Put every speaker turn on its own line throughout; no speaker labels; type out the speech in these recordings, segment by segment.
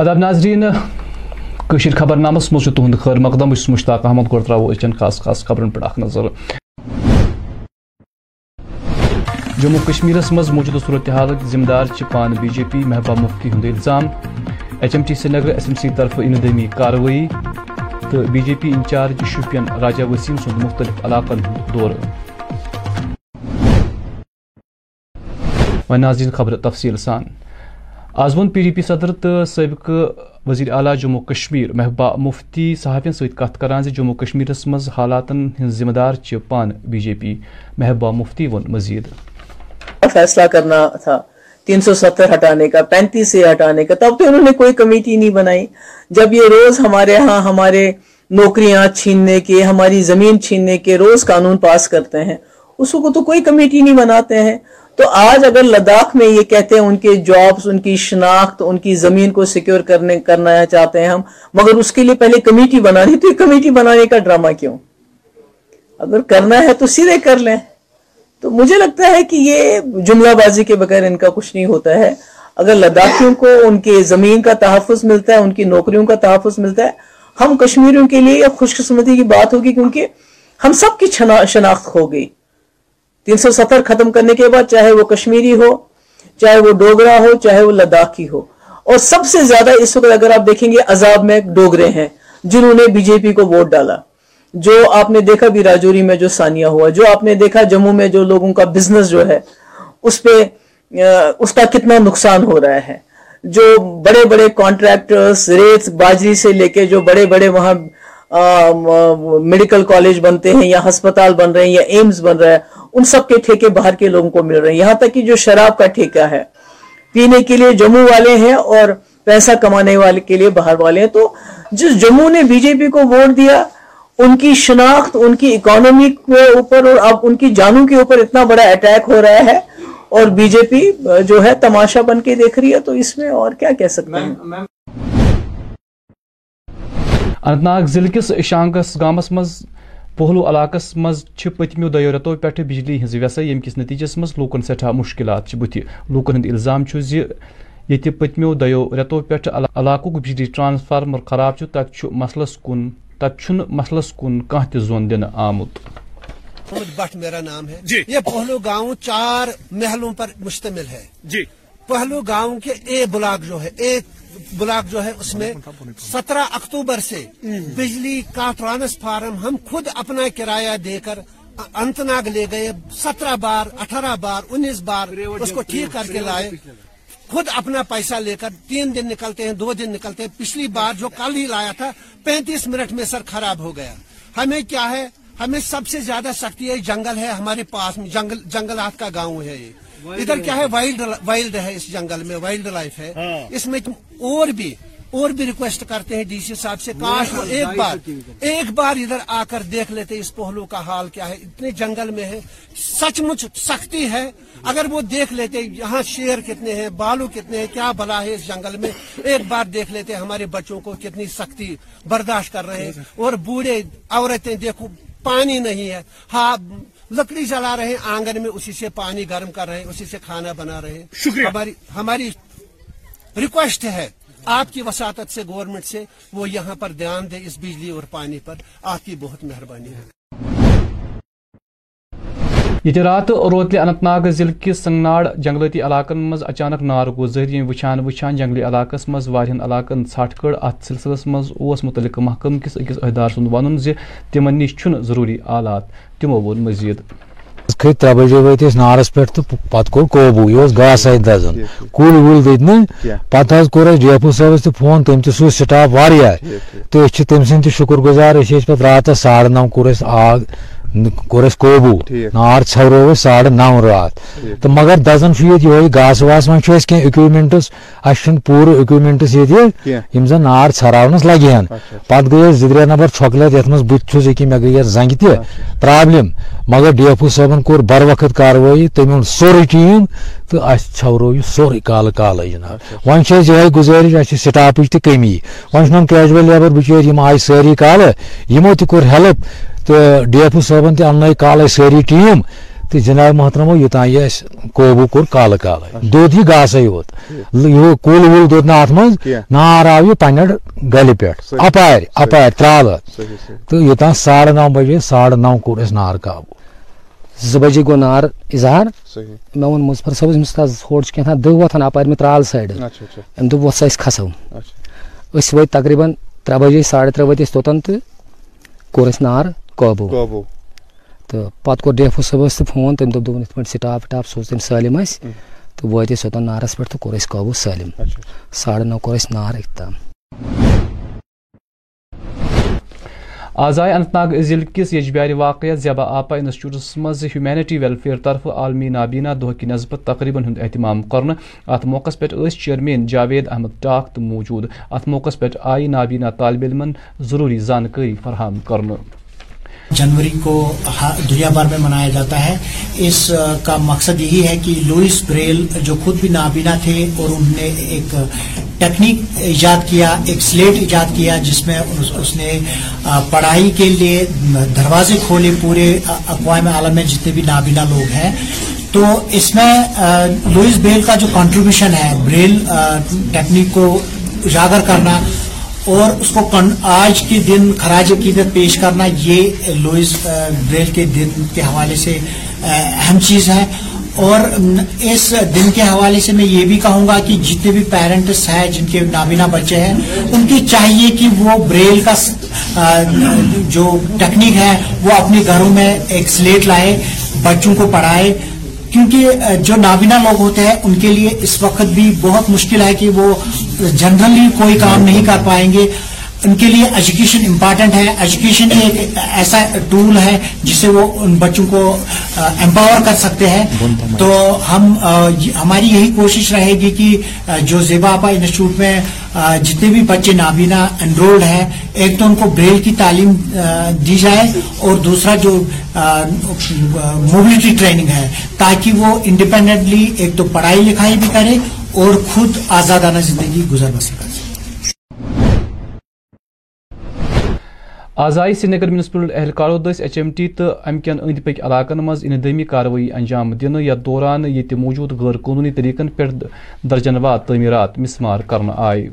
ادب ناظرین، کشیر خبر نامس مز تہد خیر مقدم بس مشتاق احمد گو ترو اچن خاص خاص خبرن پہ اخ نظر۔ جموں کشمیر مز موجودہ صورت حال ذمہ دار پان بی جے پی محبوبہ مفتی ہند الزام۔ H M T Srinagar S M C طرف اندمی کاروی تو B J P incharge Shopian Raja Waseem سند مختلف علاقن دور۔ و ناظرین، خبر تفصیل سان۔ آز ون پی ڈی پی صدر تو سابق وزیر اعلیٰ جموں کشمیر محبوبہ مفتی صحافین ست کت کران جموں کشمیر مز حالاتن ہند ذمہ دار پان be J P Mehbooba Mufti one مزید۔
فیصلہ کرنا تھا۔ تین سو ستر ہٹانے کا، پینتیس سے ہٹانے کا، تب تو انہوں نے کوئی کمیٹی نہیں بنائی۔ جب یہ روز ہمارے ہاں ہمارے نوکریاں چھیننے کے، ہماری زمین چھیننے کے روز قانون پاس کرتے ہیں، اس کو تو کوئی کمیٹی نہیں بناتے ہیں۔ تو آج اگر لداخ میں یہ کہتے ہیں، ان کے جابز، ان کی شناخت، ان کی زمین کو سیکیور کرنے، کرنا چاہتے ہیں ہم، مگر اس کے لیے پہلے کمیٹی بنانی، تو یہ کمیٹی بنانے کا ڈرامہ کیوں؟ اگر کرنا ہے تو سیدھے کر لیں۔ تو مجھے لگتا ہے کہ یہ جملہ بازی کے بغیر ان کا کچھ نہیں ہوتا ہے۔ اگر لداخیوں کو ان کے زمین کا تحفظ ملتا ہے، ان کی نوکریوں کا تحفظ ملتا ہے، ہم کشمیریوں کے لیے خوش قسمتی کی بات ہوگی کیونکہ ہم سب کی شناخت ہو گئی۔ تین سو ستر ختم کرنے کے بعد چاہے وہ کشمیری ہو، چاہے وہ ڈوگرا ہو، چاہے وہ لداخی ہو۔ اور سب سے زیادہ اس وقت اگر آپ دیکھیں گے عذاب میں ڈوگرے ہیں، جنہوں نے بی جے پی کو ووٹ ڈالا۔ جو آپ نے دیکھا بھی راجوری میں جو سانیہ ہوا، جو آپ نے دیکھا جموں میں جو لوگوں کا بزنس جو ہے، اس پہ اس کا کتنا نقصان ہو رہا ہے۔ جو بڑے بڑے کانٹریکٹرز ریت باجری سے لے کے جو بڑے بڑے وہاں میڈیکل کالج بنتے ہیں یا ہسپتال بن رہے ہیں یا ایمز بن رہا ہے ان سب کے ٹھیکے باہر کے لوگوں کو مل رہے ہیں۔ یہاں تک کہ جو شراب کا ٹھیکہ ہے پینے کے لیے جموں والے ہیں اور پیسہ کمانے والے کے لیے باہر والے ہیں۔ تو جس جموں نے بی جے پی کو ووٹ دیا ان کی شناخت ان کی اکانومی کے اوپر اور اب ان کی جانوں کے اوپر اتنا بڑا اٹیک ہو رہا ہے اور بی جے پی جو ہے تماشا بن کے دیکھ رہی ہے۔ تو اس میں اور کیا کہہ سکتے ہیں؟
انت ناگ ضلع کس شانگس گامس مز پہلو علاقس مز پتمو دو رتو پہ بجلی ہز ویسے یم کس نتیجس مز لوکن سٹھا مشکلات بت لوکن ہند الزام یہ پتمو دو رتو پہ علاقہ بجلی ٹرانسفارمر خراب تک مسلس کن تب مسلس کن کان زون دن آمت۔
بٹ میرا نام ہے۔ جی۔ یہ پہلو گاؤں چار محلوں پر مشتمل ہے۔ جی۔ پہلو گاؤں کے اے بلاک جو ہے ایک بلاک جو ہے اس میں سترہ اکتوبر سے بجلی کا ٹرانسفارم ہم خود اپنا کرایہ دے کر انت ناگ لے گئے، سترہ بار، اٹھارہ بار، انیس بار اس کو ٹھیک کر کے لائے۔ خود اپنا پیسہ لے کر تین دن نکلتے ہیں، دو دن نکلتے ہیں۔ پچھلی بار جو کل ہی لایا تھا، پینتیس منٹ میں سر خراب ہو گیا۔ ہمیں کیا ہے؟ ہمیں سب سے زیادہ سختی ہے، جنگل ہے ہمارے پاس میں، جنگل، جنگلات کا گاؤں ہے یہ۔ ادھر کیا ہے؟ وائلڈ وائلڈ ہے اس جنگل میں وائلڈ لائف ہے۔ ہاں۔ اس میں اور بھی اور بھی ریکویسٹ کرتے ہیں ڈی سی صاحب سے کاش وہ ایک بار ایک بار ادھر آ کر دیکھ لیتے اس پہلو کا حال کیا ہے۔ اتنے جنگل میں ہے۔ سچ مچ سختی ہے۔ اگر وہ دیکھ لیتے یہاں شیر کتنے ہیں بالو کتنے ہیں کیا بلا ہے اس جنگل میں۔ ایک بار دیکھ لیتے ہمارے بچوں کو کتنی سختی برداشت کر رہے ہیں۔ اور بوڑھے عورتیں دیکھو پانی نہیں ہے۔ ہاں لکڑی جلا رہے ہیں آنگن میں اسی سے پانی گرم کر رہے ہیں اسی سے کھانا بنا رہے ہیں۔ ہماری ہماری ریکویسٹ ہے آپ کی وساطت سے گورنمنٹ سے وہ یہاں پر دھیان دے اس بجلی اور پانی پر۔ آپ کی بہت مہربانی ہے۔
یہ رات روتلہ اننت ناگ ضلع کس سنگناڑ جنگلاتی علاقن مز اچانک نار گو ظہری وچان وچان جنگلی علاقس مز وارہن علاقن ژھٹ کڑ ات سلسلس مز اوس متعلق محکم کس اکس عہدار سند ون تمن نش ضروری آلات۔ تمو وون مزید۔
کھت ترے بجے وت نارس پہ تو پتہ کور قوبو یہ گاس ات دزان کل ول دت نا پتہ کور ڈی ایف او صاحب تہ فون تم تہ سو سٹاف واریاہ تو تم سند شکر گزار پہ رات ساڑھے نو کور آگ کور قوبو نار ژھورو ساڑھے نو رات۔ تو مگر دزان یہ گاس واس وی کی اکوپمنٹس اہس پور اکوپمنٹس یہ زن نار ژھراونس لگہن پتہ گئی زی نفر چھکلت یت مز بتس یہ مے گئی زنگ تہ پرابلم مگر ڈی ایف او صٲبن کوٚر بر وقت کاروٲیی تٔمۍ اوٚن سورُے ٹیٖم تہٕ اَسہِ ژھٮ۪ورو یہِ سورُے کالہٕ کالے جناب وۄنۍ چھِ اَسہِ یِہوے گُزٲرِش اَسہِ چھِ سٹاپٕچ تہِ کٔمی۔ وۄنۍ چھُنہٕ کیجوَل لیبر بِچٲرۍ یِم آیہِ سٲری کالہٕ یِمو تہِ کوٚر ہیلپ تو ڈی ایف او صٲبن تہِ اننٲے کالے سٲری ٹیٖم تہٕ جِناب محترمو یوٚتانۍ یہِ اَسہِ قوبوٗ کوٚر کالہٕ کالے۔ دوٚد یہِ گاسے یوت کُل وُل دوٚد نہٕ اَتھ منٛز نار آو یہِ پنٛنٮ۪ٹھ گلہِ پٮ۪ٹھ اَپارِ اَپارِ ترٛالہٕ تہٕ یوٚتانۍ ساڑٕ نو بجے ساڑٕ نو کوٚر اَسہِ نار قابوٗ
زٕ بَجے گوٚو نار اِظہار۔ مےٚ ووٚن مُظفر صٲبَس أمِس حظ ہورٕ چھِ کیٛاہ تھام دٔہ وۄتھان اَپارِ مےٚ ترٛال سایڈٕ أمۍ دوٚپ وۄتھ سا أسۍ کھَسو أسۍ وٲتۍ تقریٖباً ترٛےٚ بَجے ساڑٕ ترٛےٚ وٲتۍ أسۍ توٚتَن تہٕ کوٚر اَسہِ نار۔ قٲبوٗ تہٕ پتہٕ کوٚر ڈیفو صٲبس تہِ فون تٔمۍ دوٚپ دوٚپُن یِتھ پٲٹھۍ سٹاف وٹاف سوٗز تٔمۍ سٲلِم اَسہِ تہٕ وٲتۍ أسۍ اوٚتن نارس پٮ۪ٹھ تہٕ کوٚر اَسہِ قٲبوٗ سٲلِم ساڑٕ نو کوٚر اَسہِ نار اختام
آزائے اننت ناگ ضلع کس یجبیار واقع زیبا آپا انسٹیٹیوٹس مز ہیومینٹی ویلفیئر طرف عالمی نابینا دہ کی نسبت تقریباً ہند اہتمام کرنا ات موقع پہ چیئرمین جاوید احمد ٹاک تو موجود ات موقع پہ آئی نابینا طالب علم ضروری زانکاری فراہم کرنا
جنوری کو دنیا بھر میں منایا جاتا ہے۔ اس کا مقصد یہی ہے کہ لوئس بریل جو خود بھی نابینا تھے اور انہوں نے ایک ٹیکنیک ایجاد کیا، ایک سلیٹ ایجاد کیا جس میں اس نے پڑھائی کے لیے دروازے کھولے پورے اقوام عالم میں جتنے بھی نابینا لوگ ہیں۔ تو اس میں لوئس بریل کا جو کنٹریبیوشن ہے، بریل ٹیکنیک کو اجاگر کرنا اور اس کو آج کے دن خراج عقیدت پیش کرنا یہ لوئس بریل کے دن کے حوالے سے اہم چیز ہے۔ اور اس دن کے حوالے سے میں یہ بھی کہوں گا کہ جتنے بھی پیرنٹس ہیں، جن کے نابینا بچے ہیں، ان کی چاہیے کہ وہ بریل کا جو ٹیکنیک ہے، وہ اپنے گھروں میں ایک سلیٹ لائے، بچوں کو پڑھائے کیونکہ جو نابینا لوگ ہوتے ہیں، ان کے لیے اس وقت بھی بہت مشکل ہے کہ وہ جنرلی کوئی کام نہیں کر پائیں گے۔ ان کے لیے ایجوکیشن امپارٹنٹ ہے. ایجوکیشن ایک ایسا ٹول ہے جس سے وہ ان بچوں کو امپاور کر سکتے ہیں. تو ہم ہماری یہی کوشش رہے گی کہ جو زیبا آپا انسٹیٹیوٹ میں جتنے بھی بچے نابینا انرولڈ ہیں، ایک تو ان کو بریل کی تعلیم دی جائے اور دوسرا جو موبلٹی ٹریننگ ہے، تاکہ وہ انڈیپینڈنٹلی ایک تو پڑھائی لکھائی بھی کرے اور خود آزادانہ زندگی گزر بسر آز
آزائی سری نگر میونسپل اہلکارو دس ایچ ایم ٹی تو امہ کن اند پک علاقن مز اندمی کاروی انجام دن یتھ دوران یہ موجود غیر قانونی طریقن پہ درجن واد تعمیرات مسمار کرنا آئے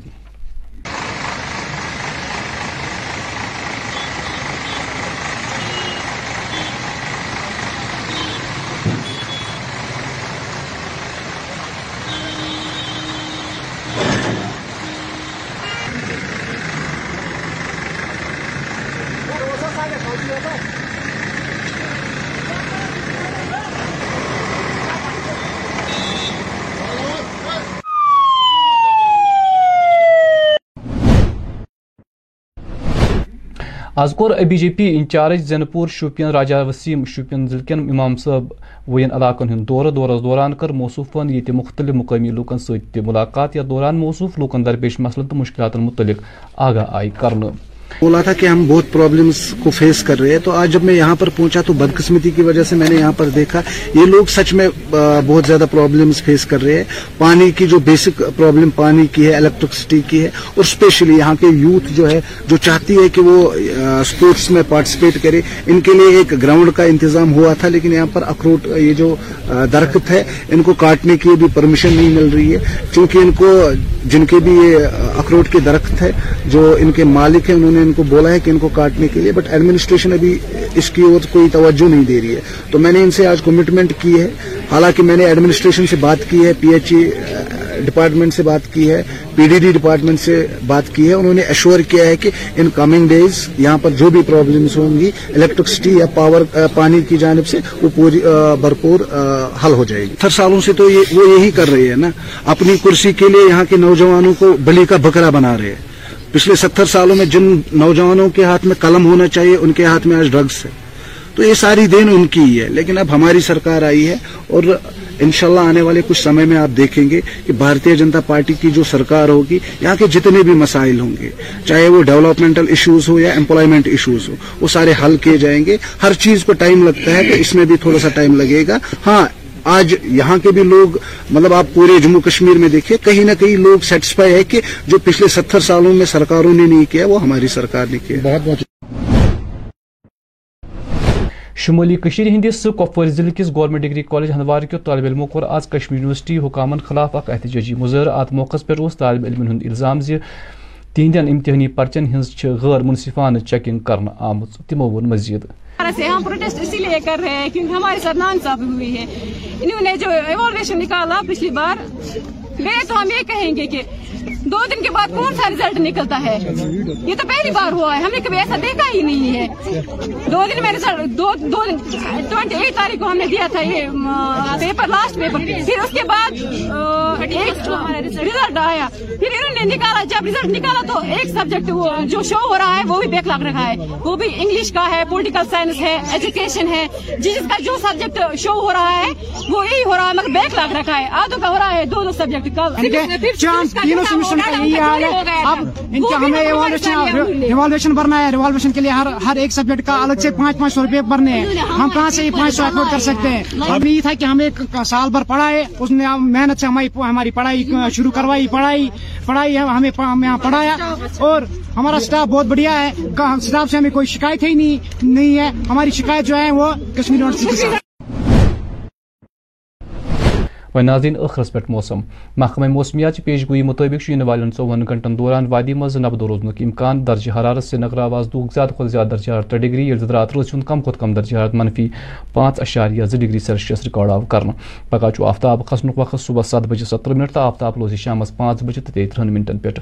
آز کور بی جے پی انچارج زین پور شوپین راجا وسیم شوپین ضلع کن امام صٲب وین علاقن ہند دورہ دورس دوران کر موصوفن یہ مختلف مقامی لوکن ست ملاقات یا دوران موصوف لوکن درپیش مسلن تو مشکلات متعلق آگاہ آئی کرنے
بولا تھا کہ ہم بہت پرابلمس کو فیس کر رہے ہیں۔ تو آج جب میں یہاں پر پہنچا تو بدقسمتی کی وجہ سے میں نے یہاں پر دیکھا۔ یہ لوگ سچ میں بہت زیادہ پرابلمس فیس کر رہے ہیں۔ پانی کی جو بیسک پرابلم پانی کی ہے الیکٹرسٹی کی ہے، اور اسپیشلی یہاں کے یوتھ جو ہے، جو چاہتی ہے کہ وہ اسپورٹس میں پارٹیسپیٹ کرے۔ ان کے لیے ایک گراؤنڈ کا انتظام ہوا تھا، لیکن یہاں پر اخروٹ، یہ جو درخت ہے، ان کو کاٹنے کی بھی پرمیشن نہیں مل رہی ہے۔ چونکہ ان کو، جن کے بھی یہ اخروٹ کے درخت ہے، جو ان کے مالک ہیں، انہوں نے ان کو بولا ہے کہ ان کو کاٹنے کے لیے بٹ ایڈمنسٹریشن ابھی اس کی اور کوئی توجہ نہیں دے رہی ہے۔ تو میں نے ان سے آج کمٹمنٹ کی ہے۔ حالانکہ میں نے ایڈمنسٹریشن سے بات کی ہے پی ایچ ای ڈپارٹمنٹ سے بات کی ہے پی ڈی ڈی ڈپارٹمنٹ سے بات کی ہے۔ انہوں نے ایشور کیا ہے کہ ان کمنگ ڈیز یہاں پر جو بھی پرابلمس ہوں گی الیکٹرسٹی یا پاور uh, پانی کی جانب سے وہ پوری uh, بھرپور uh, حل ہو جائے گی۔ سالوں سے تو وہ یہی کر رہے ہیں نا۔ اپنی کرسی کے لیے یہاں کے نوجوانوں کو بلی کا بکرا بنا رہے ہیں۔ پچھلے ستر سالوں میں جن نوجوانوں کے ہاتھ میں قلم ہونا چاہیے، ان کے ہاتھ میں آج ڈرگس ہے۔ تو یہ ساری دین ان کی ہی ہے، لیکن اب ہماری سرکار آئی ہے اور انشاءاللہ آنے والے کچھ سمے میں آپ دیکھیں گے کہ بھارتیہ جنتا پارٹی کی جو سرکار ہوگی، یہاں کے جتنے بھی مسائل ہوں گے، چاہے وہ ڈیولپمنٹل ایشوز ہو یا امپلائمنٹ ایشوز ہو، وہ سارے حل کیے جائیں گے۔ ہر چیز کو ٹائم لگتا ہے تو اس میں بھی تھوڑا سا ٹائم لگے گا۔ ہاں آج یہاں کے بھی لوگ مطلب آپ پورے جموں کشمیر میں دیکھیں کہیں نہ کہیں لوگ سیٹسفائی ہے کہ جو پچھلے ستر سالوں میں سرکاروں نے نہیں کیا، وہ ہماری سرکار نے کیا۔
بہت بہت شمولی کشیر ہندس کپوار ضلع کس گورنمنٹ ڈگری کالج ہندوار کے طالب علموں کور آج کشمیر یونیورسٹی حکامن خلاف اخ احتجاجی مظاہر ات موقع پہ اس طالب علم ہند الزام زِ تہندین امتحانی پرچن ہز غیر منصفانہ چیکنگ کرنا آمت تمو ون مزید۔
سے ہم پروٹیسٹ اسی لیے کر رہے ہیں کیونکہ ہمارے ساتھ نانصافی ہوئی ہے۔ انہوں نے جو ایوالویشن نکالا پچھلی بار وہ تو ہم یہ کہیں گے کہ دو دن کے بعد کون سا ریزلٹ نکلتا ہے؟ یہ تو پہلی بار ہوا ہے ہم نے کبھی ایسا دیکھا ہی نہیں ہے۔ دو دن میں ٹوینٹی ایٹ تاریخ کو ہم نے دیا تھا یہ پیپر لاسٹ پیپر پھر اس کے بعد ریزلٹ آیا۔ پھر انہوں نے نکالا جب ریزلٹ نکالا تو ایک سبجیکٹ جو شو ہو رہا ہے وہ بھی بیک لگ رکھا ہے۔ وہ بھی انگلش کا ہے پولیٹیکل سائنس ہے ایجوکیشن ہے۔ جس کا جو سبجیکٹ شو ہو رہا ہے وہ یہی ہو رہا ہے مگر بیک لگ رکھا ہے۔ آدھوں کا ہو رہا ہے دو دو سبجیکٹ کا۔
یہی حال ہے۔ اب ان کا ہمیں ریوالویشن بھرنا ہے ریوالویشن کے لیے ہر ہر ایک سبجیکٹ کا الگ سے پانچ پانچ سو روپے بھرنے ہیں۔ ہم کہاں سے یہ پانچ سو افورڈ کر سکتے ہیں؟ یہ تھا کہ ہم ایک سال بھر پڑھائے اس نے محنت سے ہماری ہماری پڑھائی شروع کروائی پڑھائی پڑھائی ہمیں یہاں پڑھایا۔ اور ہمارا اسٹاف بہت بڑھیا ہے۔ اسٹاف سے ہمیں کوئی شکایت ہی نہیں نہیں ہے۔ ہماری شکایت جو ہے وہ کشمیر یونیورسٹی
و ناظرین ٲخرس پٮ۪ٹھ موسم۔ محکمہ موسمیات چہِ پیش گویی گوئی مطٲبق ین والن ژۄوُہن گنٹن دوران وادی منٛز نبد روزنُک اِمکان۔ درجہ حرارت سری نگر آواز دُہُک زیادٕ کھۄتہٕ زیادٕ درجہ حرارت ترٛےٚ ڈگری، ییٚلہِ رات روزِ ہُنٛد کم کھۄتہٕ کم درجہ حرارت منفی پانٛژھ اشاریہ زٕ ڈگری سیلسیس رِکاڈ آو کرنہٕ۔ پگہہ چھُ آفتاب کھسنُک وقت صبح سَتھ بجے ستترٕہ منٹ تہٕ آفتاب روزِ شامس پانٛژھ بجے تہٕ تیٚیہِ تٕرٛہن منٹن پٮ۪ٹھ۔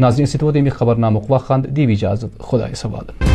ناظرین سۭتۍ ووت اَمہِ خبر نامُک وقت۔ دِیو اجازت۔ خۄدایس حوالہٕ۔